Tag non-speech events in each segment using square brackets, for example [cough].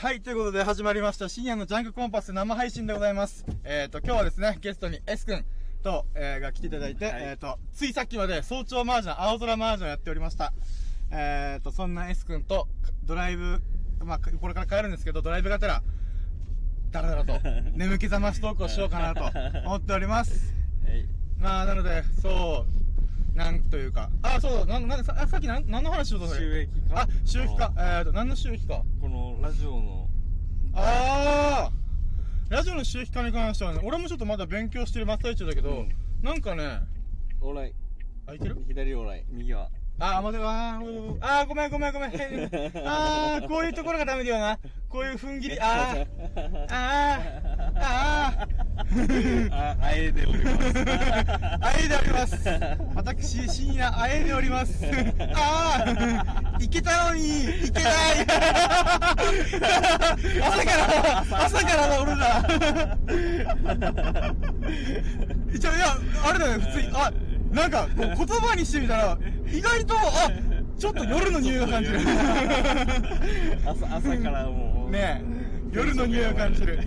はい、ということで始まりました深夜のジャンクコンパス生配信でございます。えっ、と、今日はですね、ゲストに S 君と、えーが来ていただいて、はいえっ、と、ついさっきまで早朝麻雀、青空麻雀をやっておりました。えっ、と、そんな S 君とドライブ、まあ、これから帰るんですけど、ドライブがてら、だらだらと [laughs] 眠気覚ましトークをしようかなと思っております。はい。まあ、なので、そう、なんというか、あ、そう、なん、なんさあさっきなん何の話しようとした収益化？あ、収益化。えっ、と、何の収益化？このラジオの、ああラジオの収益化に関してはね、俺もちょっとまだ勉強してる真っ最中だけど、うん。なんかね、オーライ。あ、いける？左オーライ。右は。あー、待て、あー、あー、ごめんごめんごめん。[laughs] あー、こういうところがダメだよな。こういう踏ん切り、あー、あー、あー、あ、あえでおります。[laughs] あえでおります。私、深夜、あえでおります。あー、いけたのに、いけない。[laughs] 朝から、朝からだ、俺ら。一応、いや、あれだよね、普通に、あ、なんか、こう、言葉にしてみたら、意外と、あ、ちょっと夜の匂いが感じる。朝、朝からもう。ねえ、夜の匂いを感じる。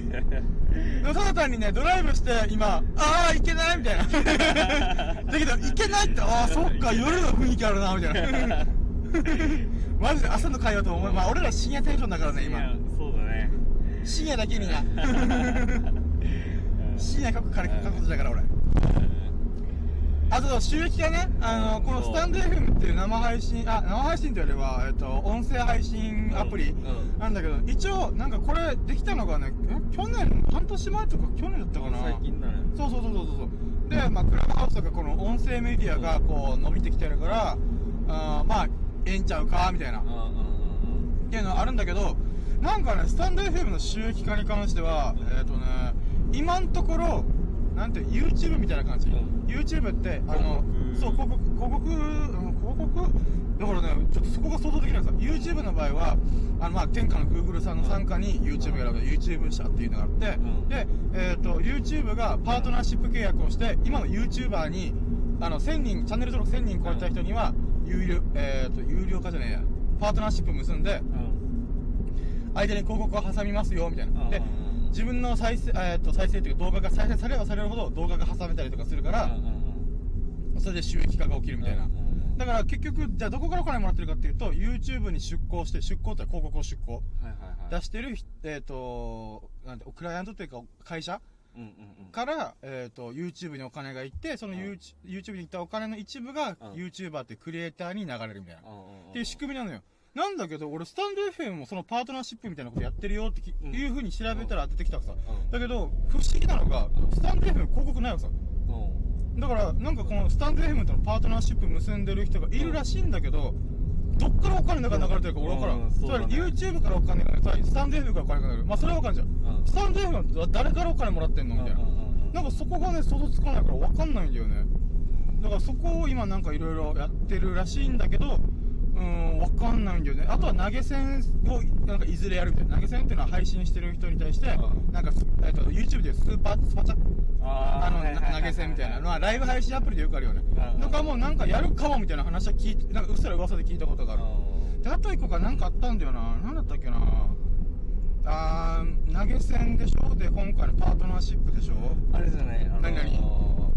ただ単にね、ドライブして、今、ああ、いけないみたいな。[laughs] だけど、いけないって、ああ、そっか、夜の雰囲気あるな、みたいな。[laughs] マジで朝の会話と思う。まあ、俺ら深夜テンションだからね、今。、そうだね。深夜だけにな。[laughs] 深夜書くから書くことだから、俺。あと、収益がね、あの、このスタンド FM っていう生配信、あ、生配信というよりは、えっと、音声配信アプリうん。なんだけど、一応、なんかこれできたのがね、え去年、半年前とか去年だったかな。最近だね。そうそうそうそうそう。で、まあ、クラブハウスとかこの音声メディアがこう伸びてきてるから、あーまあ、ええんちゃうか、みたいな。っていうのはあるんだけど、なんかね、スタンド FM の収益化に関しては、えっ、とね、今のところ、なんて、YouTube みたいな感じ。うん YouTube って、あの、広告そう、広告、広告、うん広告？だからね、ちょっとそこが想像できないさ。YouTube の場合は、あの、まあ、天下の Google さんの参加に YouTube が選ぶ YouTube 社っていうのがあって、うんで、えっ、と、YouTube がパートナーシップ契約をして、今の YouTuber に、あの、1000人、チャンネル登録1000人超えた人には、有料、えっ、と、有料化じゃねえや。パートナーシップ結んで、うん。間に広告を挟みますよみたいなで自分の再生,、えー、と再生というか動画が再生されればされるほど動画が挟めたりとかするから、それで収益化が起きるみたいな、だから結局じゃあどこからお金もらってるかっていうと YouTube に出向して出向って広告を出向。出してる、えっ、となんてクライアントというか会社。から、えー、と YouTube にお金が行ってそのうん。YouTube, YouTube に行ったお金の一部がうん。YouTuber ってクリエイターに流れるみたいな、っていう仕組みなのよ。なんだけど、俺、スタンド FM もそのパートナーシップみたいなことやってるよってき、うんいう風に調べたら出てきたわけさ。うんだけど、不思議なのが、スタンド FM 広告ないわけさ。うんだから、なんかこのスタンド FM とのパートナーシップ結んでる人がいるらしいんだけど、どっからお金が流れてるか俺わからうんん。つまりそうだね YouTube からお金が流れてスタンド FM からお金が流れる。まあそれはわかんじゃん。うんスタンド FM は誰からお金もらってんのみたいな。なんかそこがね、想像つかないからわかんないんだよね。だからそこを今なんかいろいろやってるらしいんだけど、うーん、わかんないんだよね。あとは投げ銭をなんかいずれやるみたいな。投げ銭っていうのは配信してる人に対して、うんなんかス、えっと、YouTube でスーパー、スパチャあの、投げ銭みたいな。まあ、ライブ配信アプリでよくあるよねう。んだからもうなんかやるかもみたいな話は聞いて、なんかうっすら噂で聞いたことがある。で、あと一個がなんかあったんだよな。なんだったっけな。あー、投げ銭でしょ？で、今回のパートナーシップでしょ？あれじゃないあの何々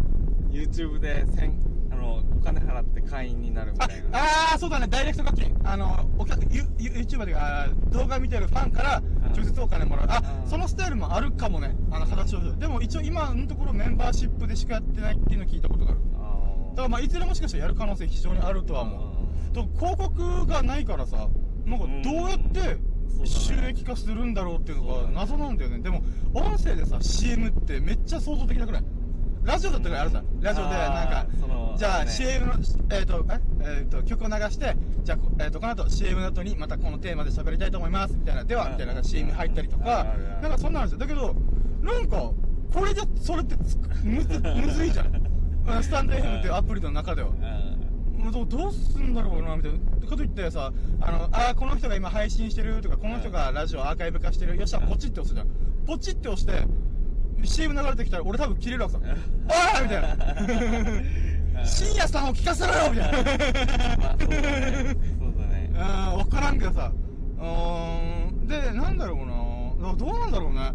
YouTube で千あのお金払って会員になるみあたいな。あーそうだね。ダイレクト課金。あのお客 YouTuber であー動画見てるファンから直接お金もらう。あうん。そのスタイルもあるかもね。あの形を。でも一応今のところメンバーシップでしかやってないっていうのを聞いたことがある。だからまあいずれもしかしたらやる可能性非常にあるとは思う。と広告がないからさなんかどうやって収益化するん。だろうっていうのが謎なんだよねでも音声でさ CM ってめっちゃ想像できなくないラジオだったらあるさラジオでなんかじゃあね。CM のえっ、とえ？えーと曲を流してじゃあこ,、えー、とこの後 CM の後にまたこのテーマで喋りたいと思います。みたいな。ではみたいな CM 入ったりとか。なんかそんなんあるんですよだけどなんかこれじゃそれってつむずむずいじゃん。あ [laughs] スタンド FM っていうアプリの中では。もうどうどうすんだろうなみたいな。かといってさあのあーこの人が今配信してるとかこの人がラジオアーカイブ化してる。よっしゃポチって押すじゃん。ポチって押して CM 流れてきたら俺多分切れるわけさおいみたいな。[laughs] 深夜さんを聞かせろよみたいな。[laughs] まあそうだね。そうだねあー分からんけどさ。うーん。でなんだろうな。どうなんだろうね。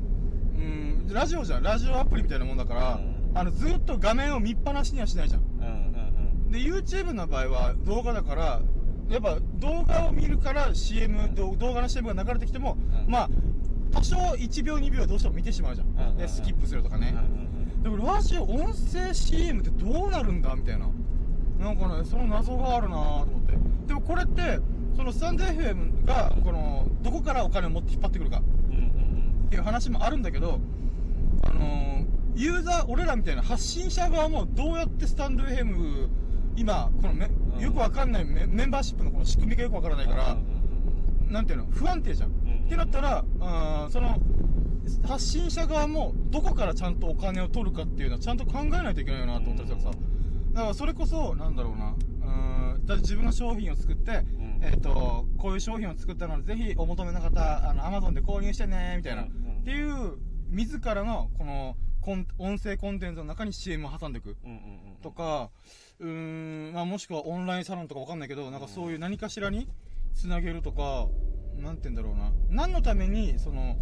うん。ラジオじゃん。ラジオアプリみたいなもんだから、うん。あのずっと画面を見っぱなしにはしないじゃんうんうん。で YouTube の場合は動画だからやっぱ動画を見るから CM ど動画の CM が流れてきても、うん。まあ多少1秒2秒どうしても見てしまうじゃん、でスキップするとかね。でもラジオ音声 CM ってどうなるんだみたいな。なんかねその謎があるなと思って。でもこれってそのスタンド FM がこのどこからお金を持って引っ張ってくるか。っていう話もあるんだけどあのーユーザー俺らみたいな発信者側もどうやってスタンド FM 今このめうんよくわかんないメメンバーシップのこの仕組みがよくわからないから、うんなんていうの？不安定じゃん、んってなったらあーその発信者側もどこからちゃんとお金を取るかっていうのはちゃんと考えないといけないよなと思ったりとかさ。だからそれこそなんだろうなうーんだ自分が商品を作って、ん。えっ、とこういう商品を作ったのでぜひお求めの方あの Amazon で購入してねみたいな、うんうんっていう自らのこの音声コンテンツの中に CM を挟んでいく。うんうんうんとかうーん、まあ、もしくはオンラインサロンとかわかんないけどなんかそういう何かしらにつなげるとかなんて言うんだろうな。何のためにその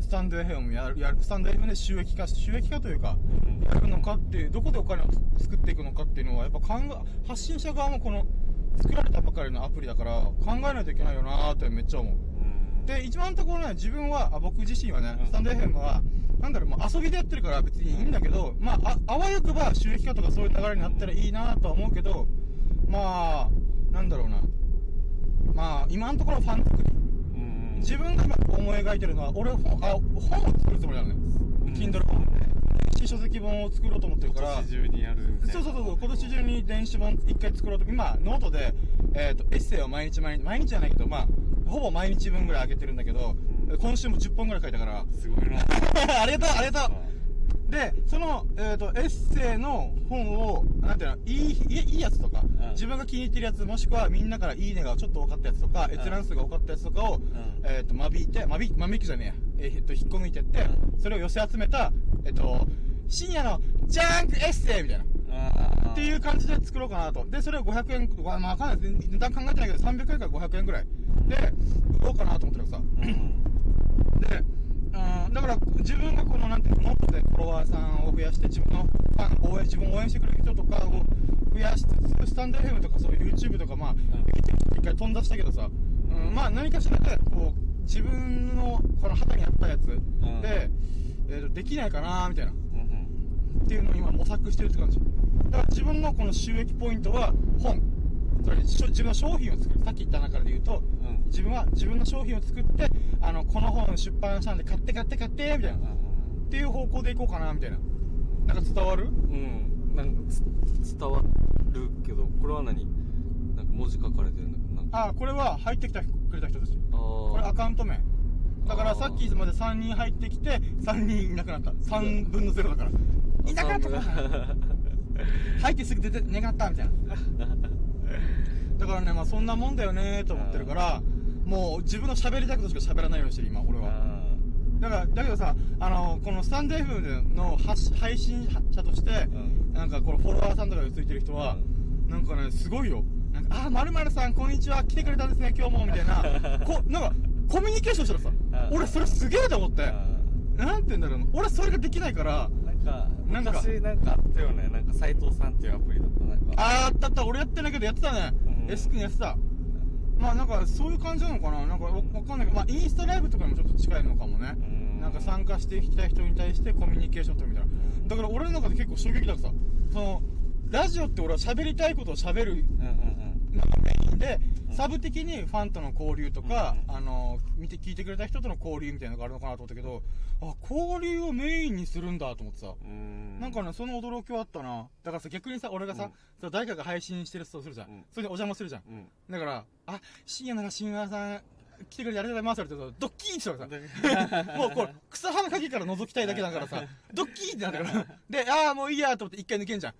スタンド FM やるやるスタンド FM で収益化収益化というかやるのかっていうどこでお金を作っていくのかっていうのはやっぱ考え発信者側もこの作られたばかりのアプリだから考えないといけないよなーってめっちゃ思う。うん。で一番のところね自分はあ僕自身はねうん。スタンド FM はなんだろうもう遊びでやってるから別にいいんだけどまあああわよくば収益化とかそういう流れになったらいいなとは思うけどまあなんだろうな。まあ今のところファン作り。うん自分が今思い描いてるのは俺本あ本を作るつもりなのね、うん Kindle 本。電子書籍本を作ろうと思ってるから。今年中にやるみたいなそうそうそう今年中に電子本一回作ろうと。今ノートで、えー、とエッセイを毎日毎日毎日じゃないけどまあほぼ毎日分ぐらい上げてるんだけど、うん。今週も10本ぐらい書いたから。すごいな。[laughs] ありがとうありがとうでその、えー、とエッセイの本をなんていうのいいいいやつとか、うん自分が気に入ってるやつもしくはみんなからいいねがちょっと多かったやつとか、閲覧数が多かったやつとかを、ん。えー、と間引いて間引間引きじゃねえや、えー、と引っこ抜いてって、それを寄せ集めた、えっと深夜のジャンクエッセイみたいな。あっていう感じで作ろうかなと。で、それを500円、まあ、わかんない。値段考えてないけど、300円から500円ぐらいで、売ろうかなと思ってるさ。うん。で、うん、だから、自分がこの、なんていうの、ノートでフォロワーさんを増やして、自分のファン、応援、自分を応援してくれる人とかを増やしつつ、スタンド FM とか、そういう YouTube とか、まあ、一回飛んだしたけどさ、うん、まあ、何かしらで、こう、自分の、この肌に合ったやつ。で、ん。えーとできないかなみたいな。うんっていうのを今模索してるって感じ。だから自分のこの収益ポイントは本。つまり自分の商品を作る。さっき言った中で言うとうん自分は自分の商品を作ってあのこの本出版したんで買って買って買ってみたいな。っていう方向でいこうかなみたいな。なんか伝わる？うん。なんかつ伝わるけどこれは何？なんか文字書かれてるんだけどなんか。ああこれは入ってきたくれた人たち。あこれアーカウント名。だからさっきまで3人入ってきて3人いなくなった。3分の0だから。[laughs] いなくなった。か入ってすぐ出て寝がったみたいな。だからねまあそんなもんだよねと思ってるからもう自分の喋りたいことしか喋らないようにしてる今俺は。あだからだけどさあのこのスタンド FM の発配信者として、ん。なんかこのフォロワーさんとかがついてる人は、なんかねすごいよ。なんかあまるまるさんこんにちは来てくれたんですね今日もみたいな。[laughs] こなんかコミュニケーションしたらさうん。俺それすげえと思って。なんて言うんだろうな。俺それができないからーなんかなんか。昔なんかあったよね。なんか斎藤さんっていうアプリだった。なんか。あーあったあった。俺やってないけどやってたね、うん。S 君やってたまあなんかそういう感じなのかな。なんかわわかんないけど。まあインスタライブとかにもちょっと近いのかもね。うん。なんか参加していきたい人に対してコミュニケーション取るみたいな。だから俺の中で結構衝撃だった。さそのラジオって俺は喋りたいことを喋るうんうんうん。のがメインで、うん。サブ的にファンとの交流とか、うん。あの見て聞いてくれた人との交流みたいなのがあるのかなと思ったけどあ交流をメインにするんだと思ってさ、うん。なんかねその驚きはあったな。だからさ逆にさ俺がさ、うん。さ誰かが配信してるとするじゃん、うん。それでお邪魔するじゃん。うん。だからあ深夜なんか新川さん来てくれてありがとうございますって言われてドッキーってしてるからさもうこれ草葉の陰から覗きたいだけだからさドッキーってなるから。[laughs] でああもういいやと思って一回抜けんじゃん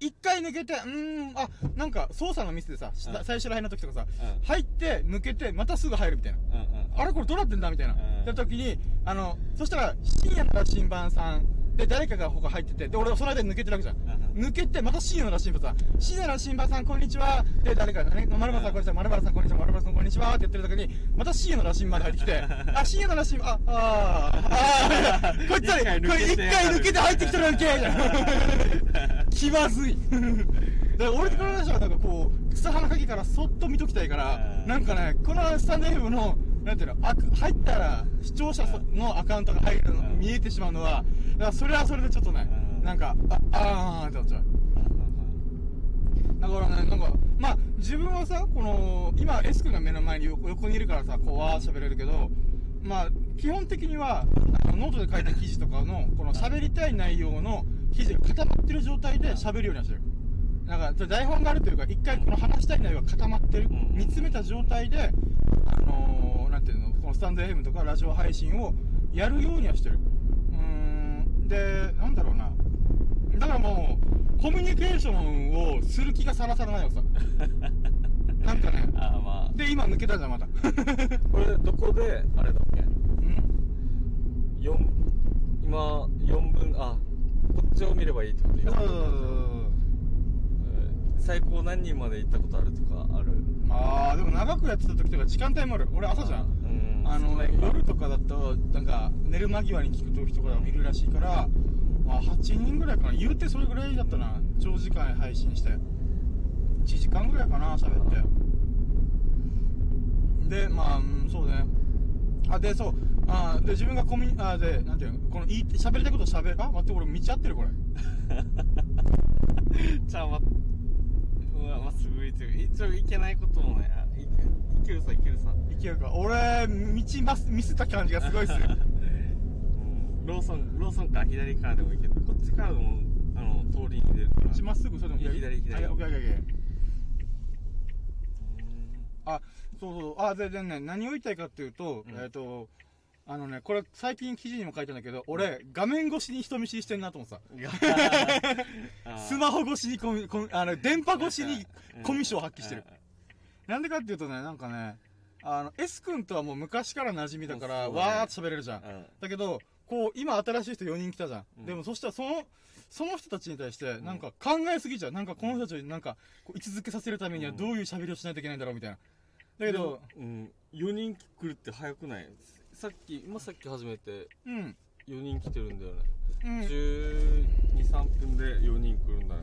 一回抜けてうーんあなんか操作のミスでさ、しうん。最初らへんの時とかさ、うん。入って抜けてまたすぐ入るみたいな。うんうん。あれこれどうなってんだみたいな。うん。って時に、あの、そしたら、深夜の新番さんで誰かが他入ってて、で、俺はその間に抜けてるわけじゃん。うん抜けて、また椎名羅針盤さん。椎名羅針盤さん、こんにちは。で、誰か、ね、丸原さん、こんにちは。丸原さん、こんにちは。丸原さん、こんにちは。って言ってる時に、また椎名羅針盤で入ってきて、あ、椎名羅針盤、あ、あー、あー、[laughs] こいつら、これ一回抜けて入ってきたらんけみたいな。[laughs] 気まずい。だから俺から話はなんかこう、草花鍵からそっと見ときたいから、なんかね、このスタンド FM の、なんていうの、あ入ったら視聴者のアカウントが入るの、見えてしまうのは、だからそれはそれでちょっとね、なんか、あ、あーってなっちゃう。だからね、なんか、まあ、自分はさ、この、今、S 君が目の前に横横にいるからさ、こう、わー喋れるけど、まあ、基本的には、あのノートで書いた記事とかの、この喋りたい内容の記事が固まってる状態で喋るようにはしてる。なんか、台本があるというか、一回この話したい内容が固まってる。うん煮詰めた状態で、あのー、このスタンド FM とかラジオ配信をやるようにはしてる。うーん、で、なんだろうな。だからもう、コミュニケーションをする気がさらさらないわさ。なんかね。[laughs] ああまで、今抜けたじゃん、また。あ [laughs] これどこであれだっけ？うん？四今4分あこっちを見ればいいってこと？そう最高何人まで行ったことあるとかある？あー、でも長くやってた時とか時間帯もある。俺朝じゃん。あの、夜とかだと、なんか、寝る間際に聞く時とかもいるらしいから、まあ、8人ぐらいかな。言うてそれぐらいだったな。長時間配信して。1時間ぐらいかな、喋って。で、まあ、うんそうね。あ、で、そう。あで、自分がコミュニ、あで、なんていうの、この、いい、喋りたいこと喋る。あ、待って、俺道合ってるこれ。[laughs] じゃあまうわまっすぐ行ってる一応行けないこともねいけるさいけるさいけるか。俺、道ミスった感じがすごいっする。[laughs] うんローソンローソンから左からでも行けるこっちからでもあの通りに出るからこっちまっすぐ、それでも左左あ、オッケーオッケーオッケー。うんあ、そうそう。あ、で、でね、何を言いたいかっていうと、うんえっ、と、あのね、これ最近記事にも書いたんだけど、俺、画面越しに人見知りしてんなと思ってさ。[laughs] スマホ越しにコミ、あの、電波越しにコミュ障を発揮してる。なんでかっていうとね、なんかね、あの、S 君とはもう昔から馴染みだから、わーっと喋れるじゃん。うんだけど、こう、今新しい人4人来たじゃん。うんでもそしたらその、その人たちに対して、なんか考えすぎちゃう。なんかこの人たちになんか、こう居続けさせるためにはどういう喋りをしないといけないんだろうみたいな。だけど、うん、4人来るって早くない？さっき今さっき初めてうん。4人来てるんだよね、うん。123分で4人来るんだね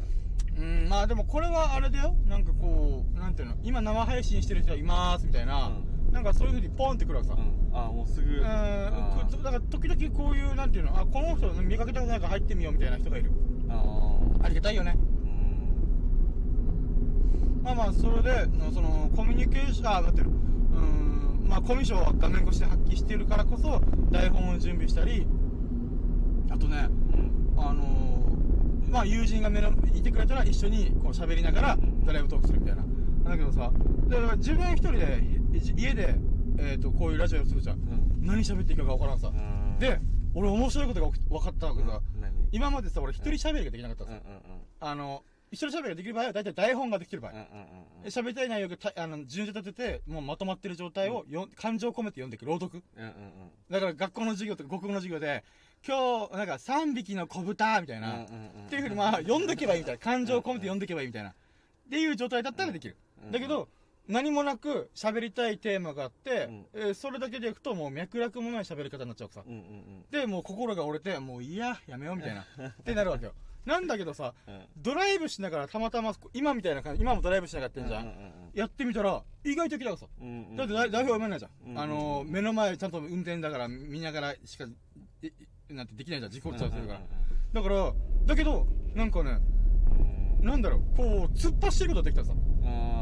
うん、まあでもこれはあれだよ。なんかこう、なんていうの、今生配信してる人はいますみたいな、うなんかそういう風にポンってくるわけさ。うん。あもうすぐ。うん、だから時々こういう、なんていうの、あ、この人見かけたことないから入ってみようみたいな人がいる。あありがたいよね。うん。まあまあ、それで、のその、コミュニケーション、あ、待ってる。うん、まあ、コミュ障は画面越しで発揮しているからこそ、台本を準備したり、あとね、うん。あのーまあ、友人が目のいてくれたら一緒にこう喋りながらドライブトークするみたいな。だけどさ、だから自分一人で、い家で、えっ、と、こういうラジオをするじゃん。うん何喋っていいかがわからんさ。うんで、俺面白いことが分かったわけさ、何？今までさ、俺一人喋りができなかったうんさ、うんあの、一人喋りができる場合は大体台本ができてる場合。うんうん喋りたい内容がたあの順序立てて、もうまとまってる状態をよ、感情を込めて読んでいく、朗読。うんうんうんだから学校の授業とか国語の授業で、今日、なんか3匹の子豚みたいな、うんうんうんっていうふうにまあ、読んでけばいいみたいな。感情を込めて読んでけばいいみたいな。っていう状態だったらできる。うんだけど、何もなく喋りたいテーマがあって、うんえーそれだけでいくともう脈絡もない喋り方になっちゃうさ。うんうんで、もう心が折れて、もういいや、やめようみたいな。[laughs] ってなるわけよ。なんだけどさ、うんドライブしながらたまたま、今みたいな感じ、今もドライブしながらやってんじゃん。うんうんやってみたら、意外ときたらさ。うんうんだって台台本読めないじゃん。うんあのー、目の前ちゃんと運転だから見ながらしか、なんてできないじゃん。事故っちゃうするから。だから、だけど、なんかね、うんなんだろう、こう、突っ走ることができたらさ。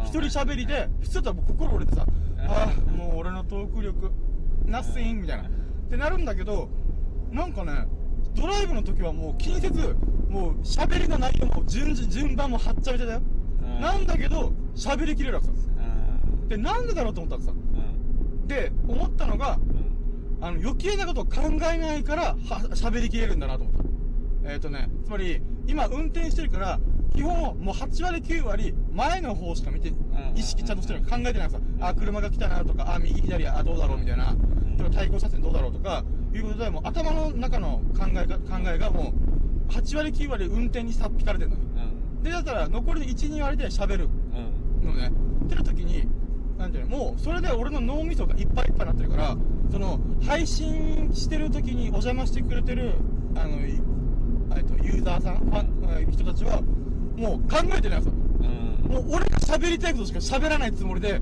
一人喋りで、普通だったらもう心折れてさ、ああ、もう俺のトーク力、ナッシングみたいな。ってなるんだけど、なんかね、ドライブの時はもう気にせず、もう喋りの内容も順次順番もはっちゃめちゃだよ。うんなんだけど、喋りきれるわけさ。うんで、なんでだろうと思ったらさ。うんで、思ったのが、うんあの、余計なことを考えないから、は、喋りきれるんだなと思った。えっ、とね、つまり、今運転してるから、基本、もう8割9割、前の方しか見て、ん意識ちゃんとしてる考えてないさ。あ、車が来たなとか、あ、右左、あ、どうだろうみたいな。とか、対向車線どうだろうとか、いうことで、もう頭の中の考えが、考えがもう、8割9割運転にさっ引かれてるのよ。うんでだったら残りの12割で喋るうんのねってる時になんていうのもうそれで俺の脳みそがいっぱいいっぱいになってるからその配信してる時にお邪魔してくれてるあのいえっとユーザーさんファンえー人たちはもう考えてないんですよ。うん。もう俺が喋りたいことしか喋らないつもりで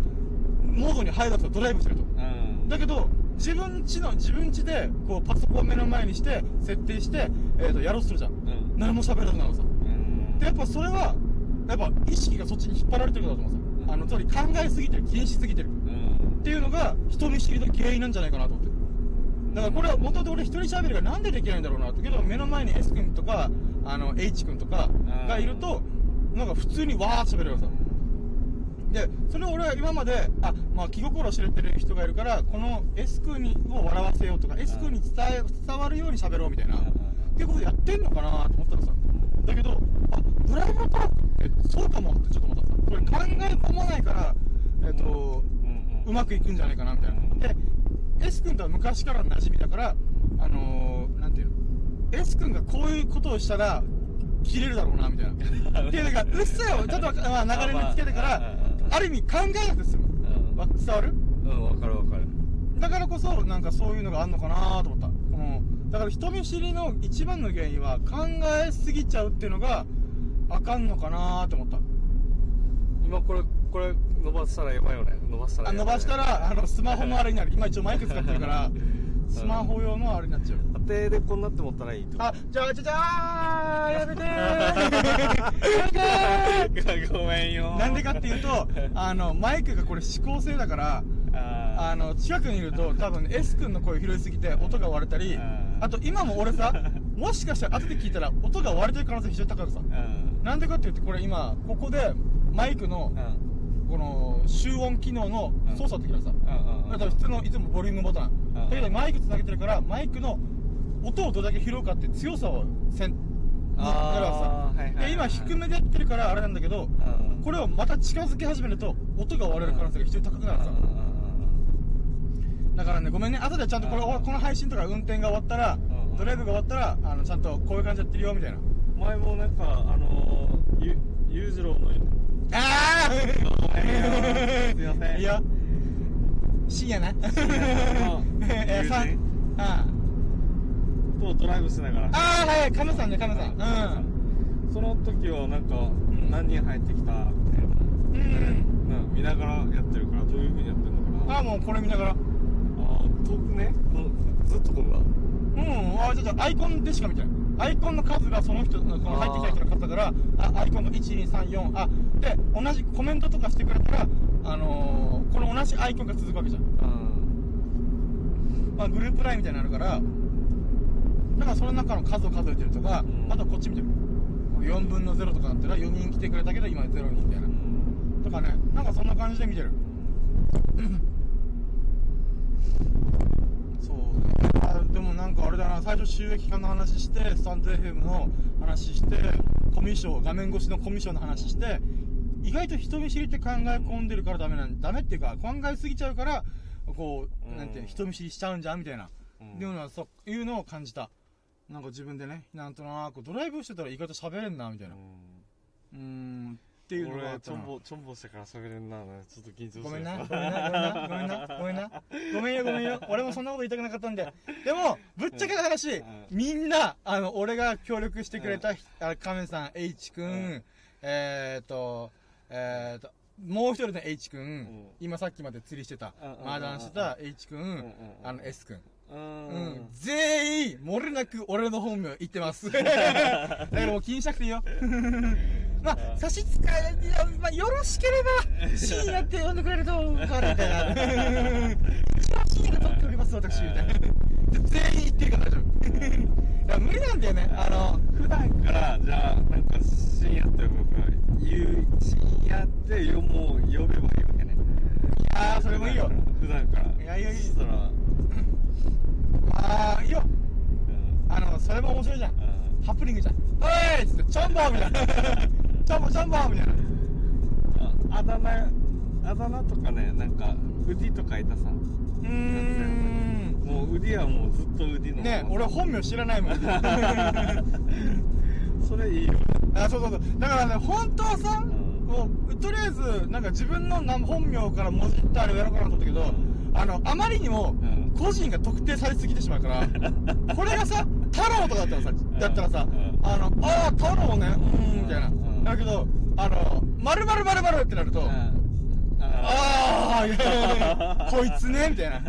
モードに入らずドライブしてると。うん。だけど自分家の自分家でこうパソコンを目の前にして設定して、えー、とやろうとするじゃん。うん。何も喋らなくなるのさうん。でやっぱそれはやっぱ意識がそっちに引っ張られてるからだと思うんですよ。あのつまり考えすぎてる気にしすぎてる。うんっていうのが人見知りの原因なんじゃないかなと思って。だからこれは元々俺一人喋りがなんでできないんだろうなって。けど目の前に S 君とかあの H 君とかがいるとなんか普通にわーっと喋れるわけさでそれを俺は今まであ、まあ、気心を知れてる人がいるからこの S 君を笑わせようとか S 君に伝え伝わるように喋ろうみたいなっていうことやってんのかなと思ったらさ。だけどあドライブトークってそうかもってちょっと思ったさ。これ考え込まないからえっ、と、うんうまくいくんじゃないかなみたいな。で S 君とは昔からの馴染みだからあのー、なんていうの？S 君がこういうことをしたら切れるだろうなみたいな。っていうのがうっせよちょっと、[laughs] まあ、流れにつけてからあある意味考えなくて済む伝わる？うんわかるわかる。だからこそなんかそういうのがあんのかなと思った。このだから人見知りの一番の原因は考えすぎちゃうっていうのがあかんのかなと思った。今これこれ伸ばしたらやばいよね。伸ばしたらあ伸ばしたらあのスマホのあれになる。今一応マイク使ってるからスマホ用のあれになっちゃう。家庭でこんなって思ったらいいと。あじゃあじゃあじゃあやめてー。やめてー。ごめんよなんでかっていうとあのマイクがこれ指向性だからああの近くにいると多分 S 君の声拾いすぎて音が割れたりうんあと今も俺さもしかしたら後で聞いたら音が割れてる可能性非常に高くさ。うん。なんでかって言ってこれ今ここでマイクのうんこの集音機能の操作できるさ。だから普通のいつもボリュームボタン。うん。だけどマイクつなげてるからマイクの音をどれだけ拾うかって強さをせん。あーやるわけさ今低めでやってるからあれなんだけどうん。これをまた近づけ始めると音が割れる可能性が非常に高くなるさ。だからねごめんね。後でちゃんとこれうん。この配信とか運転が終わったらうん。ドライブが終わったらあのちゃんとこういう感じでやってるよみたいな。前もなんかあのーゆ裕次郎のああすいません。いいよ深夜な。の [laughs] えさん。あとドライブしながら。ああはいはい。カムさんねカムさん。うん。その時はなんか何人入ってきたみたいな。うん。うん見ながらやってるからどういうふうにやってるのかな。ああもうこれ見ながら。あー遠くね。ずっとこんなうん。あじゃあアイコンでしか見てない。アイコンの数がその人のこの入ってきた人の数だからあアイコンが1234あで同じコメントとかしてくれたらあのー、この同じアイコンが続くわけじゃん。まあ、グループラインみたいなのあるからだからその中の数を数えてるとか、うん。あとはこっち見てる。4分の0とかだったら4人来てくれたけど今0人みたいな。とかね。なんかそんな感じで見てる。そうね。あでもなんかあれだな。最初収益化の話してスタンド FM の話してコミュ障画面越しのコミュ障の話して意外と人見知りって考え込んでるからダメなんダメっていうか考えすぎちゃうからこうなんていうの人見知りしちゃうんじゃんみたいな、うん。いうのはそういうのを感じた。なんか自分でねなんとなくドライブしてたら意外と喋れんなみたいな。うーんっていうのがあ俺ったな。ちょんぼちょんぼしてから喋れんなちょっと緊張して。ごめんな、ごめんな、ごめんな、ごめんな、ごめんな、ごめんよ、ごめんよ、俺もそんなこと言いたくなかったんで、でも、ぶっちゃけた話、うん。みんな、あの、俺が協力してくれた、あ亀さん、H 君、うん。えーっと、えーっと、もう一人の H 君、ん今さっきまで釣りしてたうんうんうん、マーダンしてた H 君、んうんあの S 君。ううんん、全員、漏れなく俺の本名言ってます。[laughs] だからもう気にしなくていいよ。[laughs] まあ、差し支え、いや、まあ、よろしければ、[laughs] 深夜って呼んでくれると、変わるみたいな。一応深夜で撮っております、私、みたいな。全員言ってるから大丈夫。いや、無理なんだよね。あの、普段からじゃあなんか深夜って僕が言う深夜ってよもう呼べばいいわけねいやー、それもいいよ。普段からいやいやいいそらまあ、いいよ。うんあの、それも面白いじゃん。うんハプニングじゃん。おいっつって、チョンボーみたいな。[laughs] チョンボー、チョンボーみたいな。ああだ名あだ名とかねなんかウディとかいたさうーん。もうウディはもうずっとウディのね俺本名知らないもん [laughs] それいいよ。あそうそうそう。だからね本当はさ、んもうとりあえずなんか自分のな本名からもじってあれをやろうかなと思ったけど、あのあまりにもうん。個人が特定されすぎてしまうから、[laughs] これがさ太郎とかだったらさだったらさ、うん。あのああ太郎ねうーんみたいな、うん。だけどあの〇〇〇〇ってなると、ああいやいやいや [laughs] こいつねみたいな。っ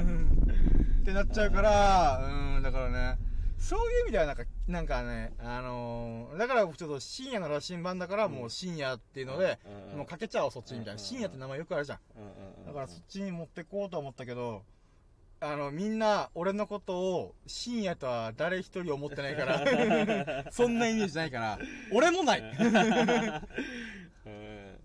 てなっちゃうからうんだからねそういう意味ではなんかなんかねあのーだからちょっと深夜の羅針盤だからもう深夜っていうので、うんもうかけちゃおうそっちにみたいな、うん深夜って名前よくあるじゃん。うんだからそっちに持ってこうと思ったけどあのみんな俺のことを深夜とは誰一人思ってないから [laughs] そんなイメージないから俺もない。うん。[laughs]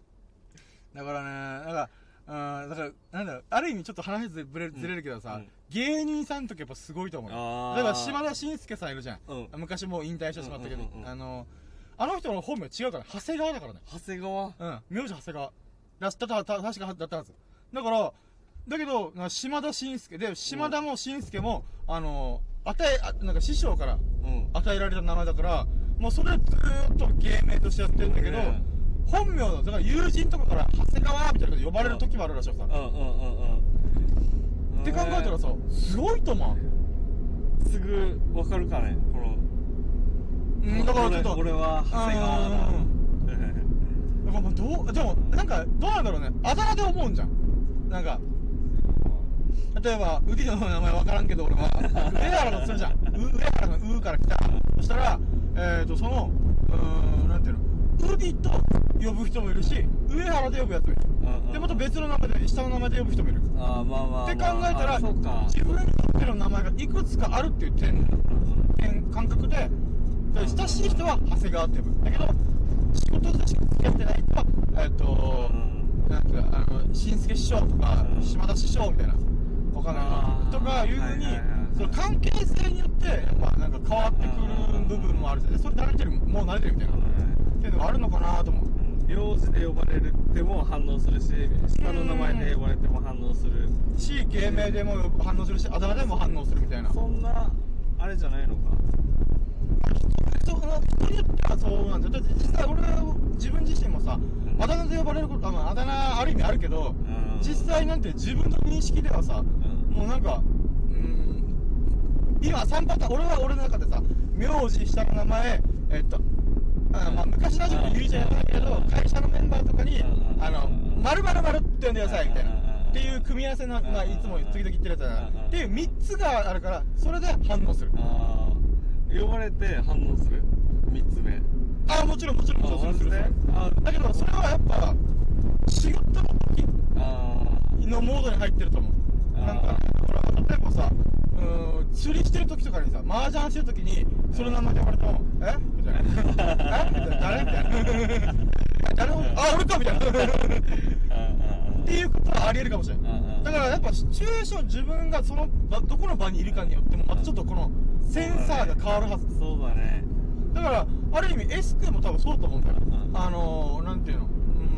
だからね、だから、うん、だから、なんだろう、ある意味ちょっと話ずれずれるけどさ、うん芸人さんの時やっぱすごいと思うよ。例えば、島田紳介さんいるじゃん。うん昔もう引退してしまったけど、うんうんうんうんあの、あの人の本名違うから、長谷川だからね。長谷川？うん、名字長谷川。だった、た、た、確かだったはず。だから、だけど、な島田紳介で、島田も紳介も、あの、与え、あなんか師匠からうん与えられた名前だから、もうそれずーっと芸名としてやってるんだけど、ね本名の、だから友人とかから長谷川みたいなの呼ばれる時もあるらしいよさ。うんうんうんうんって考えたらさ、すごいと思う。すぐわかるかねこのうん、だからちょっと、俺俺は長谷川だうんだからもうどう、でも、なんか、どうなんだろうね。あだ名で思うんじゃん。なんか、例えば、ウディの名前わからんけど、俺は、上原とするじゃん。う上原のうから来た。そしたら、えーと、その、うーん、なんていうの、ウディと呼ぶ人もいるし、上原で呼ぶやつもいる。うんで、また別の名前で、下の名前で呼ぶ人もいる。あーまあまあまあって考えたら、自分にとっての名前がいくつかあるっていう点、点感覚で、で親しい人は長谷川って呼ぶ。だけど、仕事でしか付き合ってない人は、えっ、と、なんか、あの、新助師匠とか、うん島田師匠みたいな、わかんない。とかいうふうにはいはいはい、その関係性によって、やっぱなんか変わってくる部分もあるじゃん。でそれ慣れてる、もう慣れてるみたいな。っていうのがあるのかなと思う。名字で呼ばれるっても反応するし下の名前で呼ばれても反応する。し、芸名でも反応するし、あだ名でも反応するみたいな。そんなあれじゃないのか。人によってはそうなんだよ。だって実際俺は自分自身もさあだ名で呼ばれることあ,、まあ、あだ名ある意味あるけど、うん。実際なんて自分の認識ではさ、ん。もうなんかうーん今3パターン俺は俺の中でさ名字下の名前えっとあまあ、昔ラジオで言うじゃないけど会社のメンバーとかにうん「あの〇〇〇って呼んでください」みたいなっていう組み合わせの、まあ、いつも時々言ってるやつだなっていう3つがあるからそれで反応するああ呼ばれて反応する3つ目あもちろんもちろんもちろんするするするあだけどそれはやっぱ仕事の時のモードに入ってると思うなんかほら例えばさうーん釣りしてる時とかにさ麻雀してる時にその名前で呼ばれても「え？みたいな「え？みたいな。誰? [laughs]」みたいな。誰もあ俺かみたいな。っあていうことはありえるかもしれないだからやっぱシチュエーション自分がその場どこの場にいるかによってもまたちょっとこのセンサーが変わるはず。そうだね。だからある意味 S 君も多分そうだと思うんだよ。うんあのー、なんていうの？う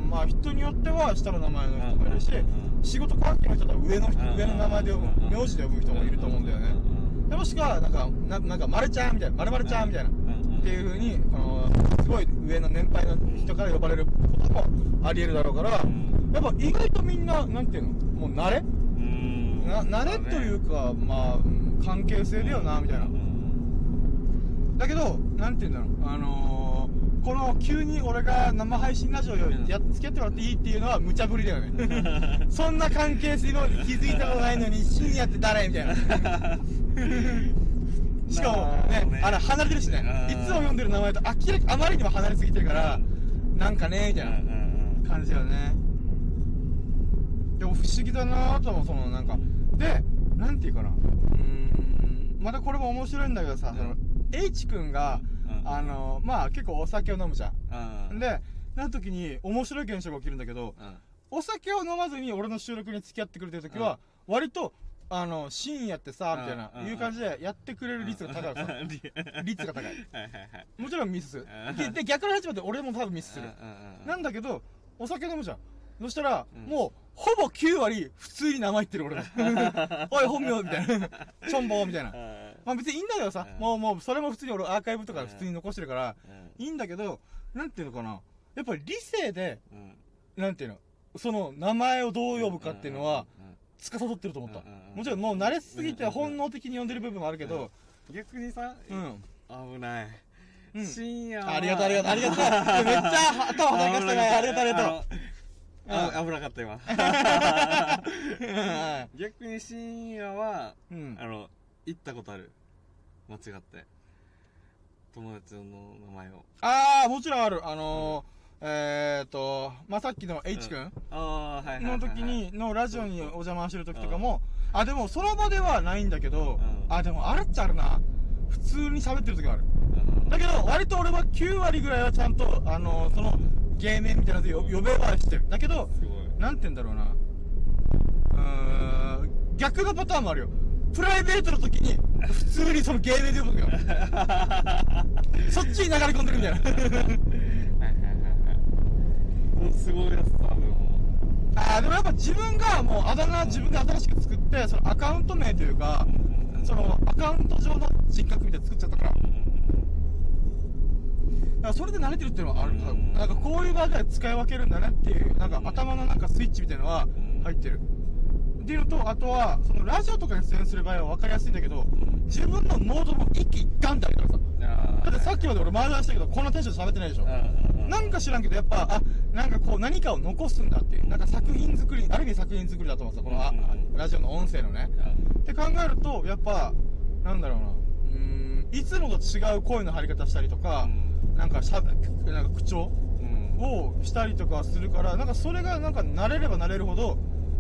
んまあ人によっては下の名前の人もいるしうん仕事関係の人とは上の人うん。上の名前で呼ぶうん。名字で呼ぶ人もいると思うんだよね。でもしくはなんかななんか丸ちゃんみたいな丸々ちゃんみたいなっていうふうにあのーすごい上の年配の人から呼ばれることもありえるだろうからやっぱ意外とみんななんていうの？もう慣れ？うん。な慣れというかまあうん関係性だよなみたいな。だけど、なんて言うんだろう、あのー、この急に俺が生配信ラジオや付き合ってもらっていいっていうのは無茶ぶりだよね。[laughs] そんな関係性今まで気づいたことないのに、深夜って誰みたいな。[laughs] しかもね、まあねあれ離れてるしね、いつも読んでる名前と明らかあまりにも離れすぎてるから、なんかね、みたいな感じだよね。でも不思議だなと思う、そのなんか。で、なんていうかな。うーん、またこれも面白いんだけどさ、その、H 君が、うんあの、まあ結構お酒を飲むじゃん。うんで、なる時に面白い現象が起きるんだけど、うんお酒を飲まずに俺の収録に付き合ってくれてる時は、割と、あの、深夜ってさ、みたいなう、んいう感じでやってくれる率が高いわけ [laughs] リ率が高 [laughs] い。もちろんミスするうん。で、で逆の立場で俺も多分ミスする。なんだけど、お酒飲むじゃん。そしたら、うんもう、ほぼ9割、普通に名前言ってる俺の。[laughs] おい、本名みたいな。チョンボみたいな。まあ別にいいんだけどさ、うん。もうもうそれも普通に俺アーカイブとかうん。普通に残してるから、うん。いいんだけど、なんていうのかな。やっぱり理性で、うん。なんていうの、その名前をどう呼ぶかっていうのは、うん。司ってると思った。うんうんうん。もちろんもう慣れすぎてうん本能的に呼んでる部分もあるけど、逆にさ、うん。危ない、うん。深夜はありがとうありがとうありがとう。めっちゃ頭はたかしたね。ありがとうありがとう。ああ危なかった今。[laughs] う逆に深夜はんうん。あの行ったことある間違って友達の名前をあー、もちろんある。あのー、えーと、まあ、さっきの H 君？ああはいはいはい、はのい、時に、のラジオにお邪魔してる時とかも、あ、でもその場ではないんだけど、うんあ、でもあるっちゃあるな。普通に喋ってる時はある。うんだけど、割と俺は9割ぐらいはちゃんと、あのー、その、芸名みたいなので呼呼べはしてる。だけど、なんて言うんだろうな。うーん、逆のパターンもあるよ。プライベートの時に、普通にその芸名で呼ぶのよ。[laughs] そっちに流れ込んでるみたいな。もうすごいやつ多分あーでもやっぱ自分がもうあだ名自分で新しく作ってそのアカウント名というかそのアカウント上の人格みたいなの作っちゃったから。だからそれで慣れてるっていうのはある。うん。なんかこういう場では使い分けるんだねっていうなんか頭のなんかスイッチみたいなのは入ってるっていうのとあとはそのラジオとかに出演する場合は分かりやすいんだけど自分のモードも一気一貫ってあるからさ。だってさっきまで俺前談したけどこんなテンションで喋ってないでしょ。なんか知らんけど、やっぱ、あ、なんかこう何かを残すんだっていう、なんか作品作り、ある意味作品作りだと思うんですよ、このあうんラジオの音声のね。って考えると、やっぱ、なんだろうな、うーん、いつもと違う声の張り方したりとか、なんかしゃべ、なんか口調をしたりとかするから、なんかそれがなんか慣れれば慣れるほど、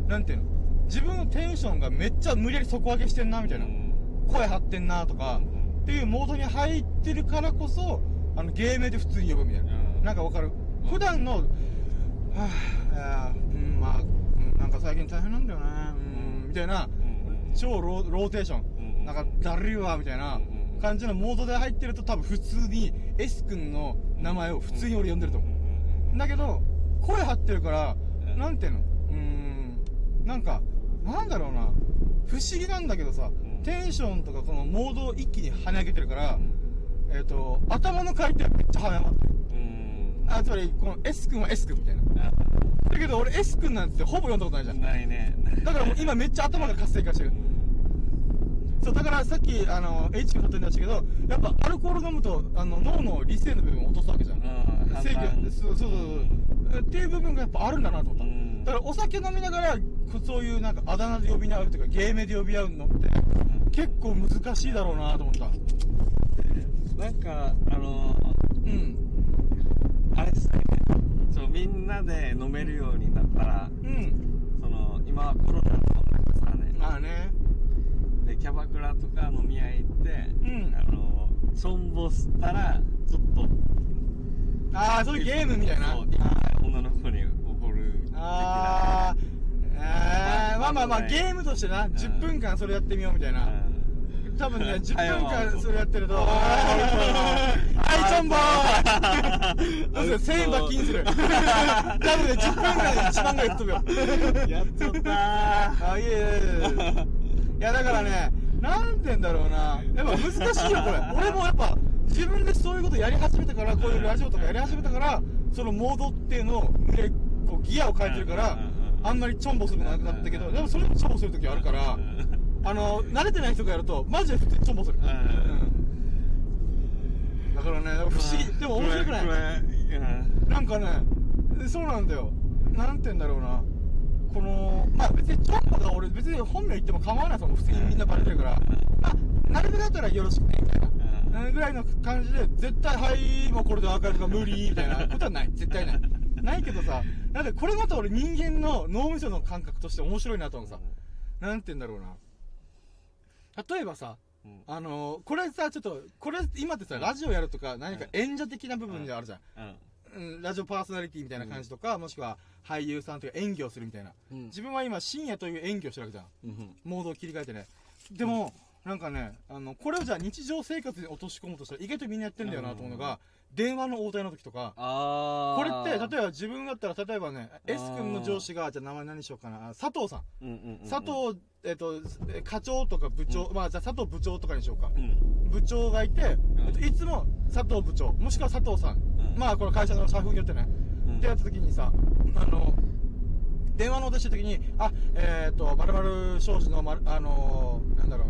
なんていうの、自分のテンションがめっちゃ無理やり底上げしてんな、みたいな。声張ってんなとか、っていうモードに入ってるからこそ、あの、芸名で普通に呼ぶみたいな。うん。なんかわかる？普段の、はぁ、いやうん、まあ、うんなんか最近大変なんだよね、うん、みたいな、超ローテーション、なんかだるいわ、みたいな感じのモードで入ってると多分普通に S 君の名前を普通に俺呼んでると思う。だけど、声張ってるから、うん。なんていうの？うーん、なんか、なんだろうな、不思議なんだけどさ、んテンションとかこのモードを一気に跳ね上げてるから、えっ、と、頭の回転はめっちゃ早まってる。あ、つまり、この S 君は S 君みたいな。だけど俺 S 君なんてほぼ読んだことないじゃん。ないねだからもう今めっちゃ頭が活性化してる。そう、だからさっき、あの、H 君例え出したけど、やっぱアルコール飲むと、あの、脳の理性の部分を落とすわけじゃん。うん制御、そうそうそう。っていう部分がやっぱあるんだなと思った。うんだからお酒飲みながら、こそういうなんかあだ名で呼び合うというか、芸名で呼び合うのって、結構難しいだろうなと思った。なんかあのうん。あれしたいねそうみんなで飲めるようになったらうん。その今はコロナとかさねまあね。でキャバクラとか飲み屋行って、うんあのしょんぼしたらちょっとああ、そういうゲームみたいな。女の子に怒る的なまあまあまあ、まあゲームとしてな、10分間それやってみようみたいな。多分ね、10分間それやってると、ははい、ちょんぼーどうする ?1000 円罰金する。[laughs] 多分ね、10分間で1万ぐらい吹っ飛ぶよ。やっちゃったあ、いえいえいや、だからね、なんて言うんだろうな。やっぱ難しいよ、これ。俺もやっぱ、自分でそういうことやり始めたから、こういうラジオとかやり始めたから、そのモードっていうのを、でこうギアを変えてるから、あんまりチョンボするのなくなったけど、でもそれでもチョンボするときあるから、あの、慣れてない人がやると、マジで普通にチョンボする。うんだからね、不思議。でも面白くないなんかね、そうなんだよ。なんて言うんだろうな。この、まあ別にチョンボが俺別に本名言っても構わないと思う。普通にみんなバレてるから。まあ、なるべくだったらよろしくね、みたいな。うんぐらいの感じで、絶対、はい、もうこれでアーカイブが無理、みたいなことはない。絶対ない。[laughs] ないけどさ、なんでこれまた俺人間の脳みその感覚として面白いなと思うさ。なんて言うんだろうな。例えばさ、うんあのーこれさ、ちょっと、これ今ってさ、ラジオやるとか何か演者的な部分であるじゃん。うんうん、ラジオパーソナリティみたいな感じとか、もしくは俳優さんとか演技をするみたいな。うん自分は今深夜という演技をしてるわけじゃん。うんモードを切り替えてね。でも、なんかね、あの、これをじゃあ日常生活に落とし込むとしたら、意外とみんなやってんだよなと思うのが、電話の応対の時とか、あこれって、例えば自分だったら、例えばね、S 君の上司が、じゃあ名前何しようかな、あ佐藤さん。うんうんうん、佐藤、えっと、え課長とか部長、まあじゃあ佐藤部長とかにしようか。うん。部長がいて、えっといつも佐藤部長、もしくは佐藤さん。んまあこの会社の社風によってね。うんってやった時にさ、あの、電話の音してる時に、あ、えっ、と、まるまる商事の、まるあのーなんだろう、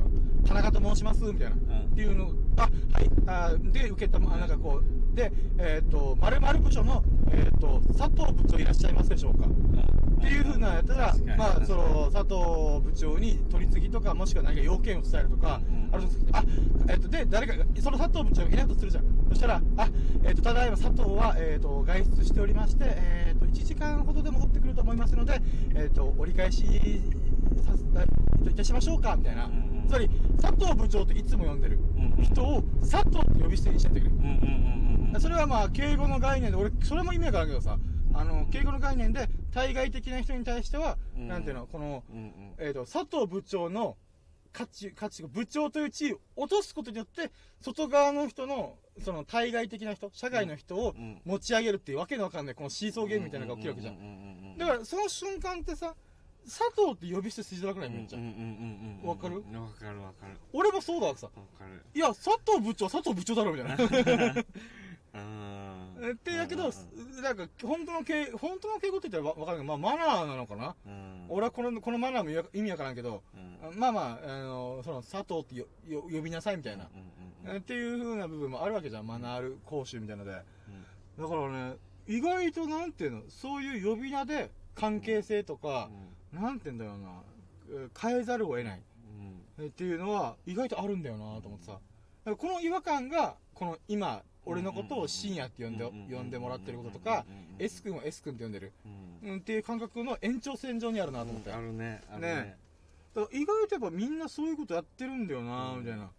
田中と申します、みたいな。んっていうの、あ、はい、あで、受けた、まあなんかこう、で、えっ、と、まるまる部署の、えっ、と、佐藤部長いらっしゃいますでしょうかっていうふうなやったらまあ、その、佐藤部長に取り次ぎとか、もしくは何か要件を伝えるとか、うんうんあるんですけどあ、えっ、と、で、誰かが、その佐藤部長がいないとするじゃん。そしたら、あ、えっ、と、ただいま佐藤は、えっ、と、外出しておりまして、えっ、と、1時間ほどで戻ってくると思いますので、えっ、と、折り返しさいたしましょうか、みたいな。うんうんつまり、佐藤部長っていつも呼んでる人を、佐藤って呼び捨てにしちゃってくる。うんうんうんうん。それはまあ、敬語の概念で、俺、それも意味わからんけどさ、あの、敬語の概念で、対外的な人に対しては、うんなんていうの、この、うんうん。えっ、と、佐藤部長の価値、価値、部長という地位を落とすことによって、外側の人の、その対外的な人、社外の人をうん持ち上げるっていうわけのわかんない、このシーソーゲームみたいなのが起きるわけじゃん。だから、その瞬間ってさ、佐藤って呼び捨てしづらくないめっちゃ。うんうんうんうん。わかる？わかるわかる。俺もそうだわけさ。わかる。いや、佐藤部長、佐藤部長だろ、みたいな。[laughs] うん。ってやけど、なんか、本当の敬、本当の敬語って言ったらわわかるけど、まあ、マナーなのかな、うん。俺はこの、このマナーも意味わからんけど、うん。まあまあ、あの、その、佐藤ってよよ呼びなさいみたいな。うんうんっていう風な部分もあるわけじゃん。マナール講習みたいなので。うん。だからね、意外となんていうの、そういう呼び名で関係性とか、なんて言うんだろうな、えー変えざるを得ない。うん。えっていうのは意外とあるんだよなと思ってさ。だからこの違和感が、この今、俺のことを深夜って呼んで、呼んでもらってることとか、S 君を S 君って呼んでる。うん。うん、っていう感覚の延長線上にあるなと思って。あるね。あるねね。意外とやっぱみんなそういうことやってるんだよなみたいな。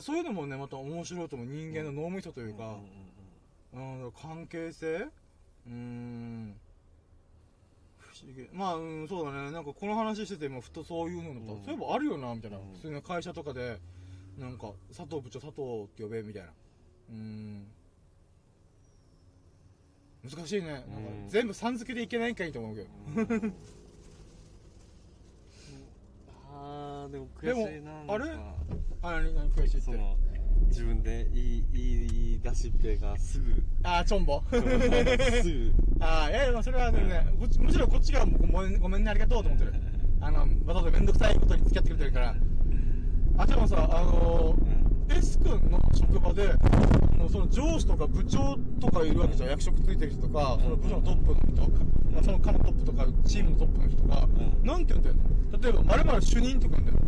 そういうのもね、また面白いと思う。人間の脳みそというか、うん、関係性？うーん。不思議。まあ、うん、そうだね。なんかこの話してても、ふとそういうのと、うんそういえばあるよな、みたいな。うん普通の会社とかで、なんか、佐藤部長、佐藤って呼べ、みたいな。うーん。難しいね。なんかうん全部さん付けでいけないんかいと思うけど。うんあーでも悔しいなでもあれ？あ、何、何、悔しいって。自分で言い言い出しっぺがすぐあー、チョンボ。すぐ [laughs] ああ、いやいや、まあそれはね、こっちむしろこっちがごめんごめんね、ありがとうと思ってる。あの、わざわざめんどくさいことに付き合ってくれてるから。あ、でもさ、あのー、S 君の職場で、もうその上司とか部長とかいるわけじゃん。役職ついてる人とか、その部署のトップの人、まあその課のトップとか、チームのトップの人とか、うんなんて言うんだよね。例えば、まるまる主任とか言うんだよ。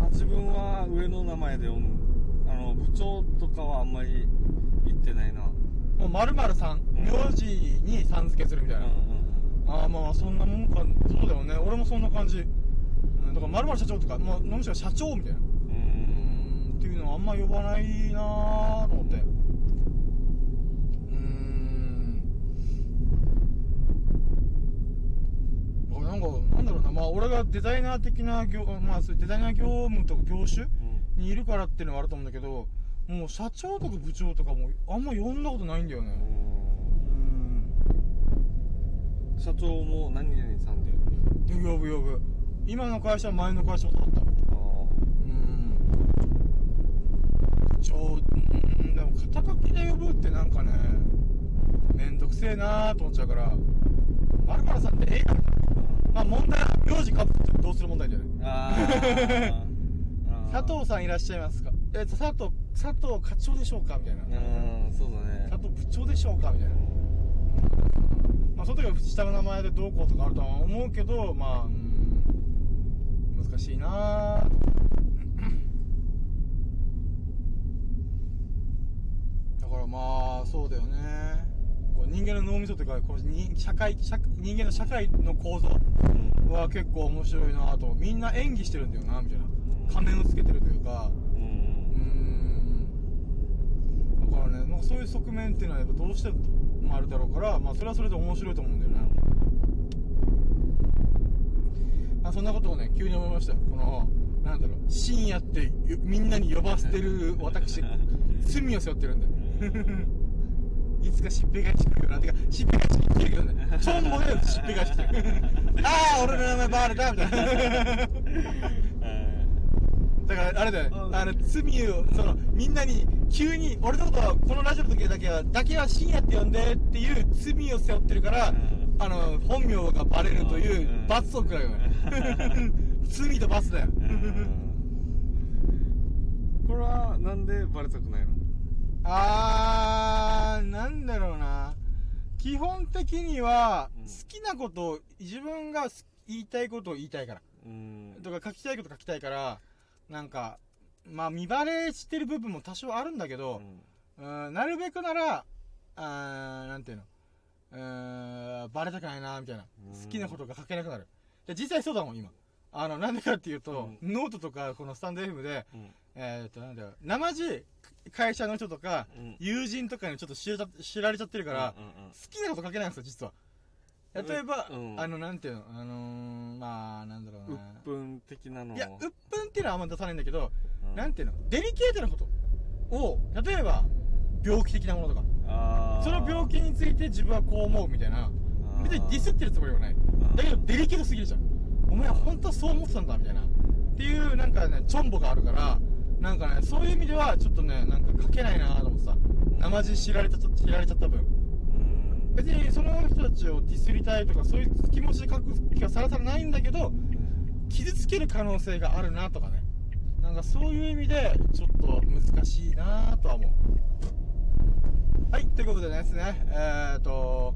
あ自分は上の名前で読むあの部長とかはあんまり言ってないな。もうまるまるさん、ん。名字にさん付けするみたいな。ああまあそんなもんか。そうだよね。俺もそんな感じ。うんだからまるまる社長とかまあむしろ社長みたいな。うん。うんっていうのはあんま呼ばないなーと思って。うーん。なんかなんだろうな。まあ俺がデザイナー的な業まあデザイナー業務とか業種にいるからっていうのはあると思うんだけどもう社長とか部長とかもあんま呼んだことないんだよね。うん。社長も何々さんで呼ぶ呼ぶ。今の会社は前の会社もだったあうん。ちょうんでも肩書きで呼ぶってなんかねめんどくせえなーと思っちゃうからまるまるさんってええやんまあ問題は名字かぶってどうする問題じゃないあー佐藤さんいらっしゃいますか？え佐藤佐藤課長でしょうか？みたいな。うんそうだね。佐藤部長でしょうか？みたいな。まあその時は下の名前でどうこうとかあるとは思うけどまあうん難しいな。ーだからまあそうだよね。人間の脳みそというかこの人社会社人間の社会の構造うんは結構面白いなと。みんな演技してるんだよなみたいな仮面をつけてるというかううん。だからねなんかそういう側面っていうのはやっぱどうしてもあるだろうからまあそれはそれで面白いと思うんだよね。まあそんなことをね急に思いました。よこのなんだろう深夜ってよみんなに呼ばせてる私罪を背負ってるんで [laughs] いつかしっぺ返し来るよな。てかしっぺ返し来てるけどね。ちょんぼでしっぺ返し来てる。[laughs] ああ俺の名前バレたみたいなだからあれだよね。うん。あの罪をそのみんなに急に俺のことはこのラジオの時だけはだけは深夜って呼んでっていう罪を背負ってるから、うん。あの本名がバレるといううん。罰を食らうよね。[laughs] 罪と罰だよ。これはなんでバレたくないの？あーなんだろうな。基本的にはうん。好きなことを自分がす言いたいことを言いたいから。うん。とか書きたいこと書きたいからなんかまあ見バレしてる部分も多少あるんだけど、うん、なるべくなら、あーなんていうの、うーん、バレたくないな、みたいなうん。好きなことが書けなくなる。で、実際そうだもん、今。あの、なんでかっていうと、ノートとか、このスタンド FM で、うんえーっと、なんだよ、生地、会社の人とか、うん友人とかにちょっと知られちゃ知られちゃってるから、うんうんうん好きなこと書けないんですよ、実は。例えば、うん。あの、なんていうの、あのー、まあ、なんだろうな。うっぷん的なの。いや、うっぷんっていうのはあんま出さないんだけど、うん。なんていうの？デリケートなことを、例えば、病気的なものとか、あー。その病気について自分はこう思うみたいな、別にディスってるつもりはない。だけどデリケートすぎるじゃん。お前は本当はそう思ってたんだ、みたいな。っていう、なんかね、チョンボがあるから、なんかね、そういう意味では、ちょっとね、なんか書けないなと思ってさ、生地知られた、知られちゃった分。別にその人たちをディスりたいとか、そういう気持ちで書く気はさらさらないんだけど、傷つける可能性があるなとかね。なんかそういう意味でちょっと難しいなとは思う。はいということでですねえっ、と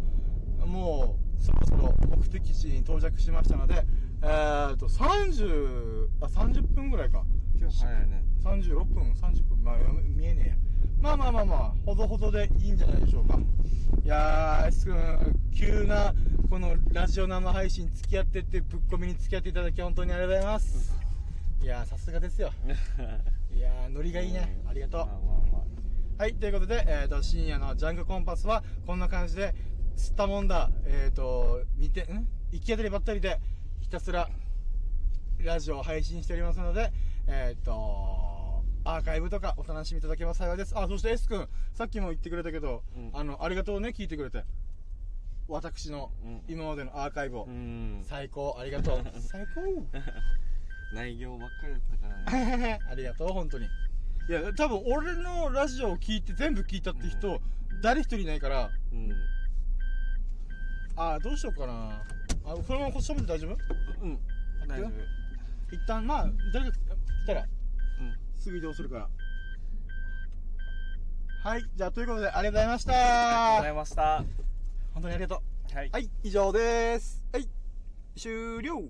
もうそろそろ目的地に到着しましたのでえっ、と30あ30分ぐらいか。今日早いね。36分30分。まあ見えねえや。まあまあまあまあほどほどでいいんじゃないでしょうか。いやー S 君急なこのラジオ生配信付き合ってってぶっ込みに付き合っていただき本当にありがとうございます。いやーさすがですよ。[laughs] いやーノリがいいね。ありがとう。まあまあまあはい、ということで、えー、と深夜のジャンクコンパスはこんな感じで吸ったもんだ、えっ、と似てん？行き当たりばったりでひたすらラジオを配信しておりますのでえっ、とアーカイブとかお楽しみいただければ幸いです。あそして S 君さっきも言ってくれたけど、うん。あのありがとうね聞いてくれて。私のうん。今までのアーカイブを、うん。最高ありがとう。[laughs] 最高。内容ばっかりだったからね。[laughs] ありがとう本当に。いや多分俺のラジオを聞いて全部聞いたって人、誰一人いないから。うん。あーどうしようかな。あこのままこっち喋って大丈夫？うん。大丈夫。一旦まあ誰か来たら。うんすぐ移動するから。はいじゃあということでありがとうございましありがとうござたいました。本当にありがとう。はい。はい以上です。はい終了